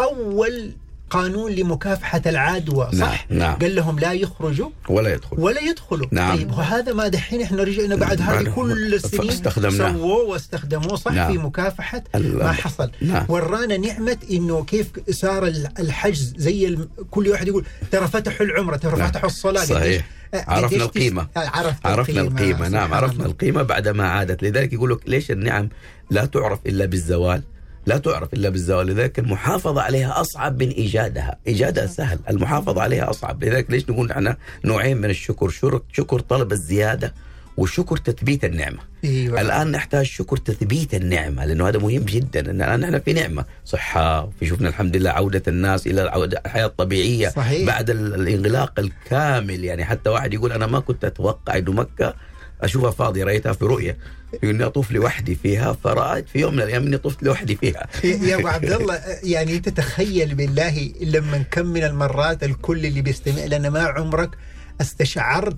أول قانون لمكافحة العدوى صح؟ نعم، نعم. قال لهم لا يخرجوا ولا يدخل ولا يدخلوا نعم. طيب وهذا ما دحين إحنا رجعنا بعد هذه بعد- كل السنين. سووه واستخدموه صح نعم. في مكافحة ال- ما حصل نعم. ورانا نعمة إنه كيف صار ال- الحجز زي الم- كل واحد يقول ترى فتحوا العمرة ترى نعم. فتحوا الصلاة صحيح. آه، عرفنا القيمة. آه، عرفنا, عرفنا القيمة نعم سبحان عرفنا. القيمة بعدما عادت لذلك يقول لك ليش النعم لا تعرف إلا بالزوال لا تعرف إلا بالزوال. لذلك المحافظة عليها أصعب من إيجادها. إيجادها سهل. المحافظة عليها أصعب. لذلك ليش نقول إحنا نوعين من الشكر؟ شكر, شكر طلب الزيادة وشكر تثبيت النعمة. أيوه. الآن نحتاج شكر تثبيت النعمة لأنه هذا مهم جدا. أن الآن نحن في نعمة. صحة في شفنا الحمد لله عودة الناس إلى العودة- الحياة الطبيعية صحيح. بعد ال- الانغلاق الكامل. يعني حتى واحد يقول أنا ما كنت أتوقع أنه مكة أشوفها فاضية رأيتها في رؤية يقول إني أطوف لوحدي فيها فرأيت في يوم من الأيام إني طفت لوحدي فيها يا أبو عبد *laughs* الله يعني انت تخيل بالله لما كم من المرات الكل اللي بيستمع لنا ما عمرك استشعرت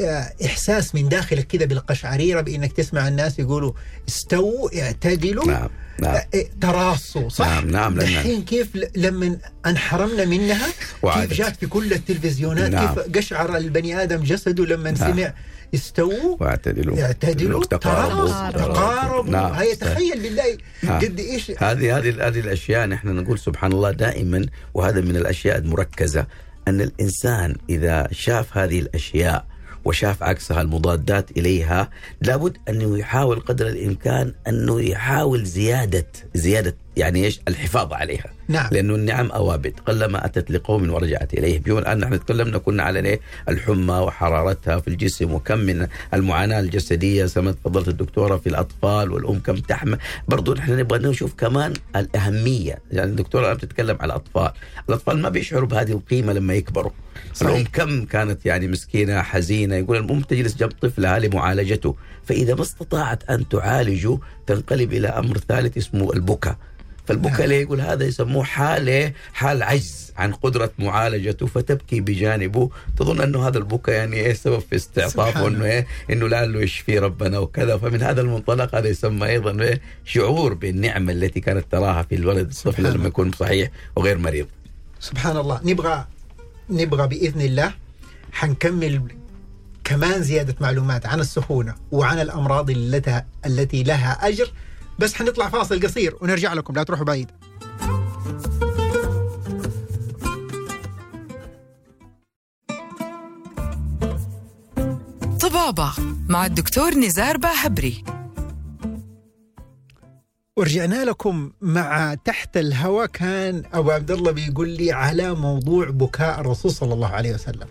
آه، إحساس من داخلك كده بالقشعريرة بإنك تسمع الناس يقولوا استووا اعتدلوا نعم نعم آه، إيه، تراصوا صح؟ نعم، نعم، الحين كيف لما انحرمنا منها وعادت. كيف جات في كل التلفزيونات نعم. كيف قشعر البني آدم جسده لما سمع استووا. واعتدلوا. اعتدلوا. تقاربوا تقاربوا نعم. هي تخيل بالله نعم. قد إيش هذه هذه هذه الأشياء نحن نقول سبحان الله دائما وهذا من الأشياء المركزة أن الإنسان إذا شاف هذه الأشياء وشاف عكسها المضادات إليها لابد أنه يحاول قدر الإمكان أنه يحاول زياده زيادة يعني إيش؟ الحفاظ عليها. نعم. لأنه النعم اوابد قلما أتت لقوم ورجعت اليهم اليوم الان نحن تكلمنا كنا على إيه؟ الحمى وحرارتها في الجسم وكم من المعاناة الجسدية. زي ما تفضلت الدكتورة في الأطفال والأم كم تحمل برضو نحن نبغى نشوف كمان الأهمية. يعني الدكتورة الآن بتتكلم على الأطفال. الأطفال ما بيشعروا بهذه القيمة لما يكبروا. صحيح. الأم كم كانت يعني مسكينة حزينة. يقول الام تجلس جنب طفلها لمعالجته. فإذا ما استطاعت أن تعالجه تنقلب إلى أمر ثالث اسمه البكاء. فالبكاء ليه يقول هذا يسموه حالة حال عجز عن قدرة معالجته فتبكي بجانبه. تظن أنه هذا البكاء يعني إيه سبب في استعطافه أنه إيه؟ إنه لعله يشفي ربنا وكذا. فمن هذا المنطلق هذا يسمى أيضا إيه؟ شعور بالنعمة التي كانت تراها في الولد الطفل لما يكون صحيح وغير مريض. سبحان الله. نبغى نبغى بإذن الله حنكمل كمان زيادة معلومات عن السخونة وعن الأمراض التي التي لها أجر. بس حنطلع فاصل قصير ونرجع لكم لا تروحوا بعيد. طبابة مع الدكتور نزار باهبري. ورجعنا لكم مع تحت الهوى كان أبو عبد الله بيقول لي على موضوع بكاء الرسول صلى الله عليه وسلم.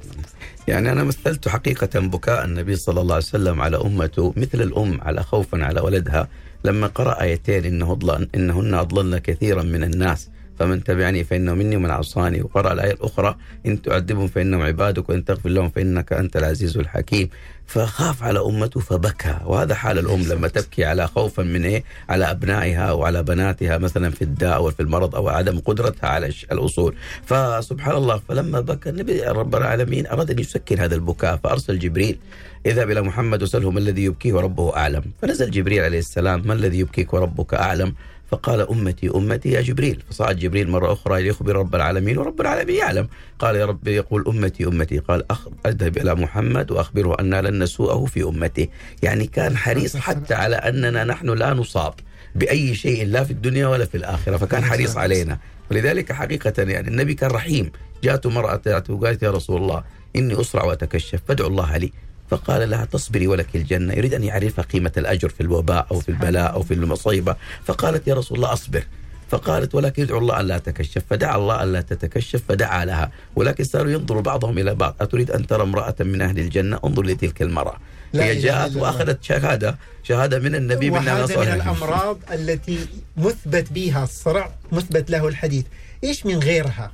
يعني أنا مثلت حقيقة بكاء النبي صلى الله عليه وسلم على أمته مثل الأم على خوفا على ولدها. لما قرأ آيتين إنه إنهن أضللن كثيرا من الناس. فمن تبعني فإنه مني ومن عصاني. وقرأ الآية الأخرى إن تعذبهم فإنهم عبادك وإن تغفر لهم فإنك أنت العزيز الحكيم. فخاف على أمته فبكى. وهذا حال الأم لما تبكي على خوفا من إيه؟ على أبنائها أو على بناتها مثلا في الداء أو في المرض أو عدم قدرتها على الوصول. فسبحان الله فلما بكى النبي رب العالمين أراد أن يسكن هذا البكاء فأرسل جبريل إذهب إلى محمد وسأله ما الذي يبكيه وربه أعلم. فنزل جبريل عليه السلام ما الذي يبكيك وربك أعلم؟ فقال أمتي أمتي يا جبريل. فصعد جبريل مرة أخرى ليخبر رب العالمين ورب العالمين يعلم. قال يا رب يقول أمتي أمتي. قال أخ أذهب إلى محمد وأخبره أن لن نسوءه في أمته يعني كان حريص حتى على أننا نحن لا نصاب بأي شيء لا في الدنيا ولا في الآخرة. فكان حريص علينا. ولذلك حقيقة يعني النبي كان رحيم. جاءته مرأة وقالت يا رسول الله إني أسرع وأتكشف فادعو الله لي. فقال لها تصبري ولك الجنة يريد أن يعرف قيمة الأجر في الوباء أو في البلاء أو في المصيبة. فقالت يا رسول الله أصبر. فقالت ولكن ادعو الله ألا تكشف. فدعا الله ألا تتكشف فدعا لها. ولكن صاروا ينظروا بعضهم إلى بعض. أتريد أن ترى امرأة من أهل الجنة؟ انظر لتلك المرأة. لا هي جاءت. وأخذت شهادة شهادة من النبي من من صالحة. الأمراض التي مثبت بها الصرع مثبت له الحديث. إيش من غيرها؟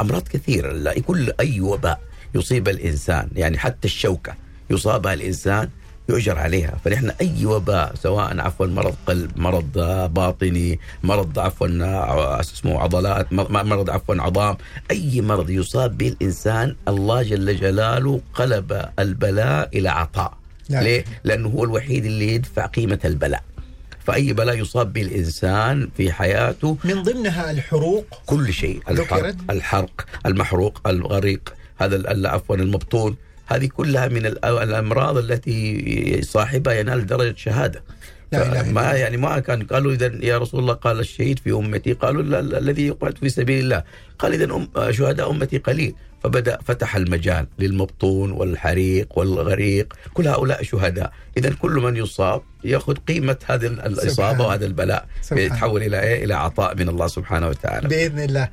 أمراض كثيرة. لا كل أي وباء يصيب الإنسان يعني حتى يصابها الإنسان يؤجر عليها فنحن أي وباء سواء عفوا مرض قلب مرض باطني مرض عفوا آه، اسمه عضلات مرض عفوا عظام أي مرض يصاب به الإنسان الله جل جلاله قلب البلاء إلى عطاء نعم. ليه؟ لأنه هو الوحيد اللي يدفع قيمة البلاء فأي بلاء يصاب به الإنسان في حياته من ضمنها الحروق كل شيء الحرق؟ الحرق المحروق الغريق هذا عفوا المبطون هذه كلها من ال- الأمراض التي صاحبها ينال درجة شهادة. لا إله إلا ما. يعني ما كان قالوا اذا يا رسول الله قال الشهيد في أمتي قالوا لا لا الذي يقعد في سبيل الله. قال اذا أم شهداء أمتي قليل. فبدا فتح المجال للمبطون والحريق والغريق. كل هؤلاء شهداء. اذا كل من يصاب يأخذ قيمة هذه الإصابة وهذا البلاء. يتحول إلى إيه؟ إلى عطاء من الله سبحانه وتعالى. بإذن الله.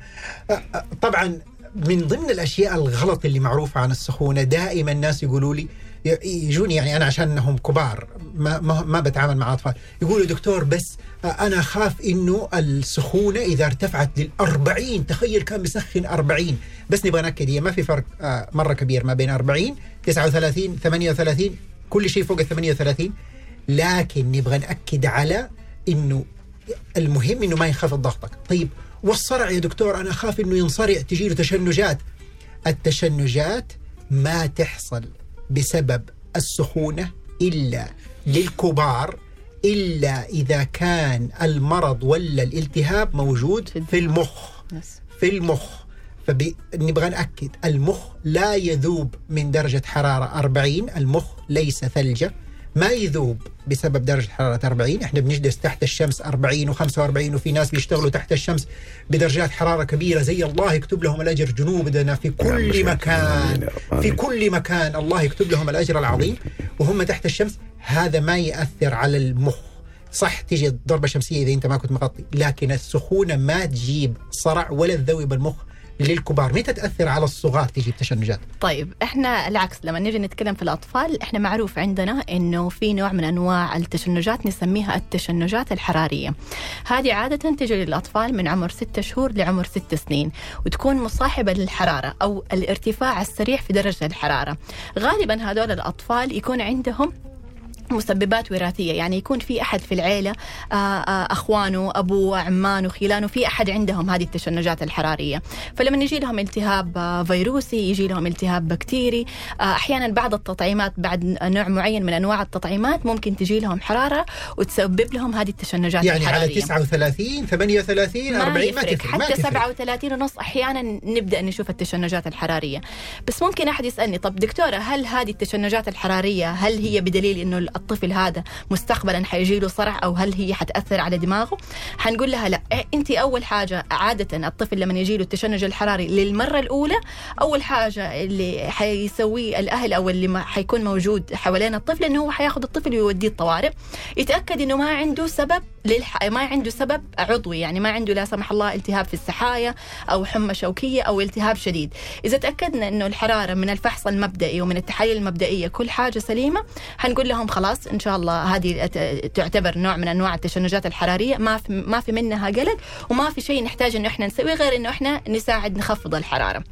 طبعا من ضمن الأشياء الغلط اللي معروفة عن السخونة دائما الناس يقولوا لي يجوني يعني أنا عشان انهم كبار ما ما, ما بتعامل مع أطفال. يقولوا دكتور بس أنا خاف إنه السخونة إذا ارتفعت لل 40 تخيل كان مسخن 40 بس نبغى نأكد هي ما في فرق آه، مرة كبير ما بين 40 39 38 كل شيء فوق ال 38 لكن نبغى نأكد على إنه المهم إنه ما ينخفض ضغطك. طيب والصرع يا دكتور أنا أخاف إنه ينصرع تجي له تشنجات. التشنجات ما تحصل بسبب السخونة إلا للكبار إلا إذا كان المرض ولا الالتهاب موجود في المخ. في المخ. فنبغى نأكد المخ لا يذوب من درجة حرارة 40 المخ ليس ثلجة. ما يذوب بسبب درجة حرارة 40 إحنا بنجلس تحت الشمس 40 و45 وفي ناس بيشتغلوا تحت الشمس بدرجات حرارة كبيرة زي الله يكتب لهم الأجر جنوبنا في كل مكان. في. كل مكان الله يكتب لهم الأجر العظيم وهم تحت الشمس هذا ما يأثر على المخ صح تيجي ضربة شمسية إذا أنت ما كنت مغطي لكن السخونة ما تجيب صرع ولا تذوب المخ للكبار متى تأثر على الصغار تجيب تشنجات طيب إحنا العكس لما نيجي نتكلم في الأطفال إحنا معروف عندنا إنه في نوع من أنواع التشنجات نسميها التشنجات الحرارية. هذه عادة تجي للأطفال من عمر 6 شهور لعمر 6 سنين وتكون مصاحبة للحرارة أو الارتفاع السريع في درجة الحرارة. غالبا هذول الأطفال يكون عندهم مسببات وراثية. يعني يكون في أحد في العيلة آه، آه، أخوانه أبوه عمانه خيلانه في أحد عندهم هذه التشنجات الحرارية. فلما يجي لهم التهاب فيروسي يجي لهم التهاب بكتيري آه، أحيانا بعض التطعيمات بعد نوع معين من أنواع التطعيمات ممكن تجي لهم حرارة وتسبب لهم هذه التشنجات يعني على الحرارية. 39 38 40 ما. تفرق ما حتى تفرق. 37 ونص أحيانا نبدأ نشوف التشنجات الحرارية. بس ممكن أحد يسألني طب دكتورة هل هذه التشنجات الحرارية هل هي بدليل إنه الطفل هذا مستقبلا حيجي له صرع أو هل هي حتأثر على دماغه؟ حنقول لها لا. إيه، انت أول حاجة عادة الطفل لما يجي له التشنج الحراري للمرة الأولى أول حاجة اللي حيسويه الأهل أو اللي حيكون موجود حوالين الطفل إنه هو حياخذ الطفل ويوديه الطوارئ. يتأكد إنه ما عنده سبب للح... ما عنده سبب عضوي يعني ما عنده لا سمح الله التهاب في السحايا أو حمى شوكية أو التهاب شديد. إذا تأكدنا إنه الحرارة من الفحص المبدئي ومن التحاليل المبدئية كل حاجة سليمة حنقول لهم خلاص. إن شاء الله هذه تعتبر نوع من أنواع التشنجات الحرارية. ما في ما في منها قلق وما في شيء نحتاج إنه إحنا نسويه غير إنه إحنا نساعد نخفض الحرارة.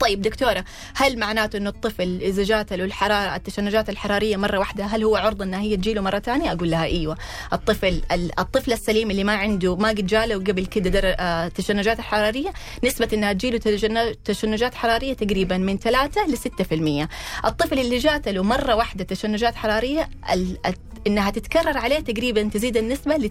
طيب دكتورة هل معناته إنه الطفل إذا جات له الحرارة التشنجات الحرارية مرة واحدة هل هو عرضة إنها هي تجيله مرة ثانية؟ أقول لها إيوه. الطفل ال- الطفل السليم اللي ما عنده ما قد جاله قبل كده در... آه، تشنجات حرارية نسبة إنها تجيله تشنجات حرارية تقريبا من 3 ل 6% الطفل اللي جات له مرة واحدة تشنجات حرارية إنها تتكرر عليه تقريبا تزيد النسبة ل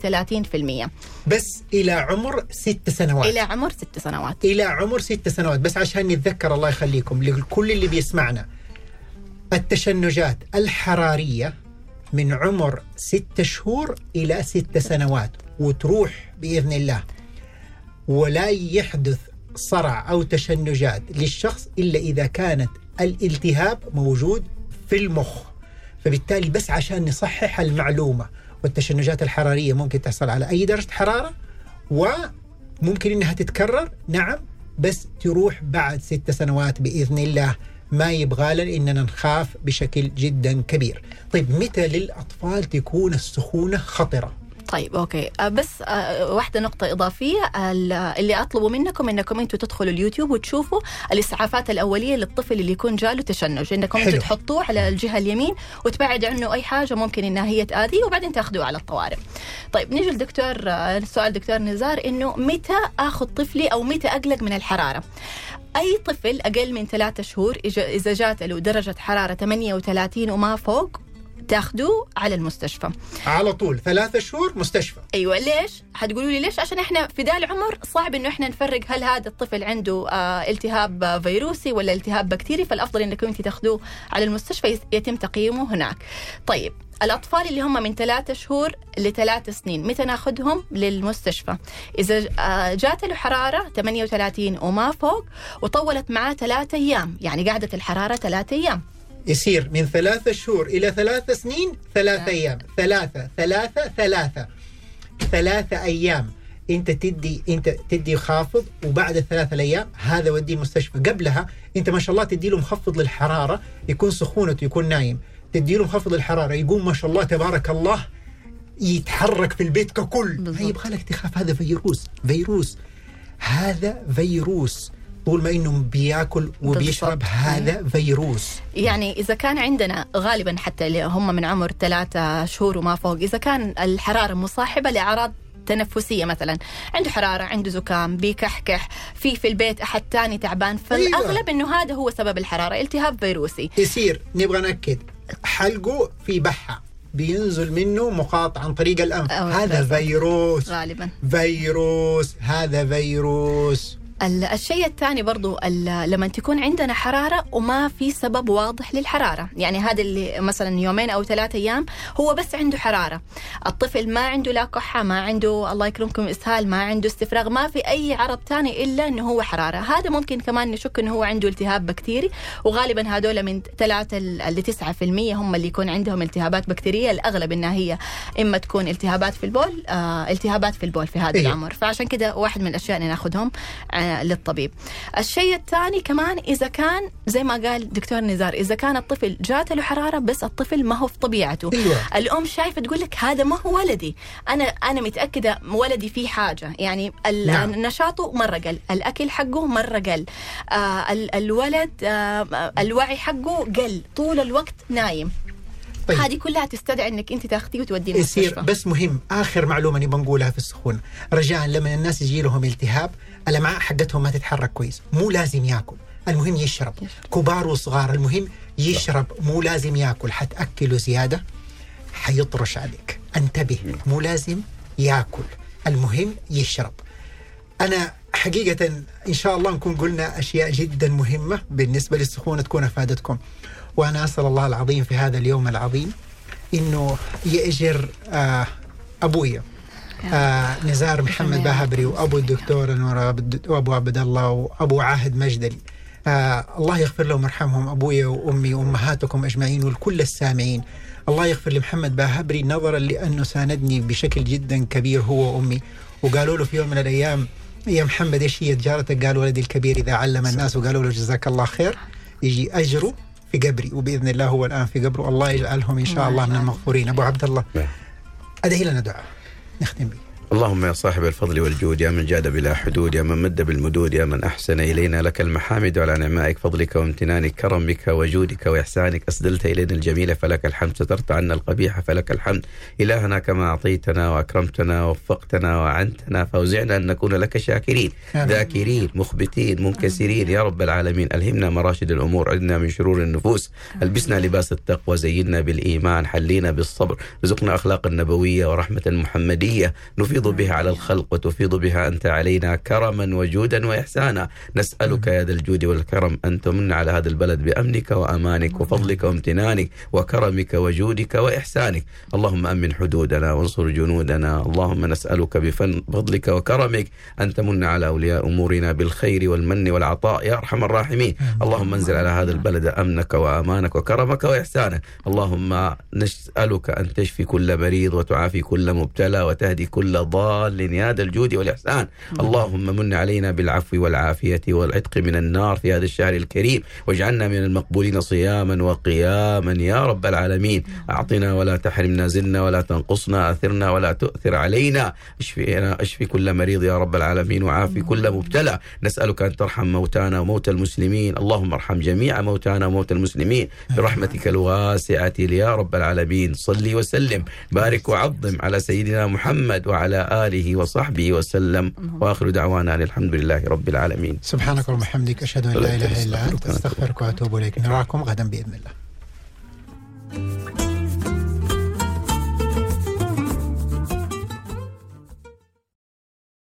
30% بس إلى عمر ست سنوات. إلى عمر 6 سنوات. إلى عمر ست سنوات. بس عشان نتذكر الله يخليكم لكل اللي بيسمعنا. التشنجات الحرارية من عمر ست شهور إلى ست سنوات وتروح بإذن الله. ولا يحدث صرع أو تشنجات للشخص إلا إذا كانت الالتهاب موجود في المخ. فبالتالي بس عشان نصحح المعلومة. والتشنجات الحرارية ممكن تحصل على أي درجة حرارة وممكن إنها تتكرر. نعم بس تروح بعد ست سنوات بإذن الله ما يبغى إننا نخاف بشكل جدا كبير. طيب متى للأطفال تكون السخونة خطرة؟ طيب okay. آه، بس آه، واحدة نقطة إضافية ال- اللي أطلبه منكم إنكم أنتم تدخلوا اليوتيوب وتشوفوا الإسعافات الأولية للطفل اللي يكون جاله تشنج. إنكم. أنتم تحطوه على الجهة اليمين وتبعد عنه أي حاجة ممكن إنها هي تآذيه وبعدين تاخذوه على الطوارئ. طيب نيجي لدكتور آه، سؤال دكتور نزار إنه متى آخذ طفلي أو متى أقلق من الحرارة؟ أي طفل أقل من ثلاثة شهور اذا جات له درجه حرارة 38 وما فوق تاخذوه على المستشفى على طول ثلاثة شهور مستشفى. أيوه ليش؟ حتقولوا لي ليش؟ عشان إحنا في ذا العمر صعب إنه إحنا نفرق هل هذا الطفل عنده آه التهاب فيروسي ولا التهاب بكتيري فالأفضل انكم أنت تاخذوه على المستشفى يتم تقييمه هناك. طيب الأطفال اللي هم من ثلاثة شهور لثلاث سنين متى ناخذهم للمستشفى؟ إذا آه جات له حرارة 38 وما فوق وطولت معاه ثلاثة أيام يعني قعدت الحرارة ثلاثة أيام يصير من ثلاثة شهور إلى ثلاثة سنين ثلاثة أيام. ثلاثة ثلاثة ثلاثة. ثلاثة أيام. أنت تدي أنت تدي خافض وبعد الثلاثة الأيام هذا وديه المستشفى قبلها أنت ما شاء الله تدي له مخفض للحرارة يكون سخونته يكون نايم. تدي له مخفض للحرارة يقوم ما شاء الله تبارك الله يتحرك في البيت ككل. ما يبغى لك تخاف. هذا فيروس. فيروس. هذا فيروس. طول ما إنه بياكل وبيشرب بالضبط. هذا فيروس. يعني إذا كان عندنا غالبا حتى اللي هم من عمر ثلاثة شهور وما فوق إذا كان الحرارة مصاحبة لأعراض تنفسية مثلا عنده حرارة عنده زكام بيكحكح في في البيت أحد تاني تعبان فالأغلب أنه هذا هو سبب الحرارة التهاب فيروسي. يصير. نبغى نأكد. حلقه في بحة. بينزل منه مقاطع عن طريق الأنف. هذا. فيروس. غالبا. فيروس. هذا فيروس. الشيء الثاني برضو لما تكون عندنا حرارة وما في سبب واضح للحرارة. يعني هذا اللي مثلا يومين أو ثلاثة أيام هو بس عنده حرارة. الطفل ما عنده لا كحة ما عنده الله يكرمكم إسهال ما عنده استفراغ ما في أي عرض ثاني إلا أنه هو حرارة. هذا ممكن كمان نشك أنه هو عنده التهاب بكتيري. وغالبا هذول من ثلاثة ل 9% هم اللي يكون عندهم التهابات بكتيرية. الأغلب أنها هي إما تكون التهابات في البول آه التهابات في البول في هذا إيه. العمر. فعشان كده واحد من الأشياء اللي ناخذهم للطبيب. الشيء الثاني كمان إذا كان زي ما قال دكتور نزار إذا كان الطفل جات له حرارة بس الطفل ما هو في طبيعته. أيوه. الأم شايفة تقول لك هذا ما هو ولدي. أنا أنا متأكدة ولدي فيه حاجة. يعني نعم. نشاطه مرة قل. الأكل حقه مرة قل. آه ال- الولد آه الوعي حقه قل. طول الوقت نايم. طيب. هذه كلها تستدعي إنك أنت تاخذيه وتوديه المستشفى. بس مهم آخر معلومة نبغى نقولها في السخونة. رجاء لما الناس يجي لهم التهاب الأمعاء حقتهم ما تتحرك كويس. مو لازم ياكل. المهم يشرب. كبار وصغار. المهم يشرب. مو لازم ياكل. حتأكله زيادة حيطرش عليك. انتبه. مو لازم ياكل. المهم يشرب. أنا حقيقة إن شاء الله نكون قلنا أشياء جدا مهمة بالنسبة للسخونة تكون أفادتكم. وأنا أسأل الله العظيم في هذا اليوم العظيم إنه يأجر آه أبويا آه. نزار محمد آمين. باهبري وأبو الدكتور انور وأبو عبد الله وأبو عاهد مجدلي. آه الله يغفر لهم ويرحمهم ابويا وأمي وأمهاتكم أجمعين ولكل السامعين. الله يغفر لمحمد باهبري نظرا لأنه ساندني بشكل جدا كبير هو وأمي. وقالوا له في يوم من الأيام يا محمد إيش هي تجارتك؟ قال ولدي الكبير إذا علم الناس. وقالوا له جزاك الله خير. يجي أجره. في قبري وبإذن الله هو الآن في قبره. الله يجعلهم إن شاء الله من المغفورين. أبو عبد الله نعم. أدعي لنا دعاء. نختم به. اللهم يا صاحب الفضل والجود يا من جاد بلا حدود يا من مد بالمدود يا من أحسن إلينا لك المحامد على نعمائك فضلك وامتنانك كرمك وجودك وإحسانك. أسدلت إلينا الجميل فلك الحمد. سترت عنا القبيح فلك الحمد. إلهنا كما أعطيتنا وأكرمتنا ووفقتنا وعنتنا فوزعنا أن نكون لك شاكرين. ذاكرين مخبتين منكسرين. يا رب العالمين ألهمنا مراشد الأمور عدنا من شرور النفوس ألبسنا لباس التقوى زينا بالإيمان حلينا بالصبر رزقنا أخلاق النبوية ورحمة المحمدية نفيض بها على الخلق وتفيض بها أنت علينا كرما وجودا وإحسانا. نسألك يا ذا الجود والكرم أن تمن على هذا البلد بأمنك وأمانك وفضلك وامتنانك وكرمك وجودك وإحسانك. اللهم أمن حدودنا وانصر جنودنا. اللهم نسألك بفضلك وكرمك أن تمن على أولياء أمورنا بالخير والمن والعطاء يا أرحم الراحمين. اللهم انزل على هذا البلد أمنك وأمانك وكرمك وإحسانك. اللهم نسألك أن تشفي كل مريض وتعافي كل مبتلى وتهدي كل ضال يا ذا الجود والإحسان. اللهم من علينا بالعفو والعافية والعتق من النار في هذا الشهر الكريم واجعلنا من المقبولين صياما وقياما يا رب العالمين. أعطنا ولا تحرمنا زلنا ولا تنقصنا أثرنا ولا تؤثر علينا. اشفينا اشفي كل مريض يا رب العالمين وعافي كل مبتلى. نسألك أن ترحم موتانا وموتى المسلمين. اللهم ارحم جميع موتانا وموتى المسلمين. برحمتك الواسعة يا رب العالمين. صلي وسلم. بارك وعظم على سيدنا محمد وعلى آله وصحبه وسلم. وآخر دعوانا أن الحمد لله رب العالمين. سبحانك اللهم وبحمدك أشهد أن لا إله إلا أنت أستغفرك وأتوب إليك. نراكم غدا بإذن الله.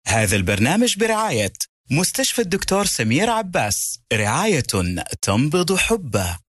هذا البرنامج برعاية مستشفى الدكتور سمير عباس رعاية تنبض حبه.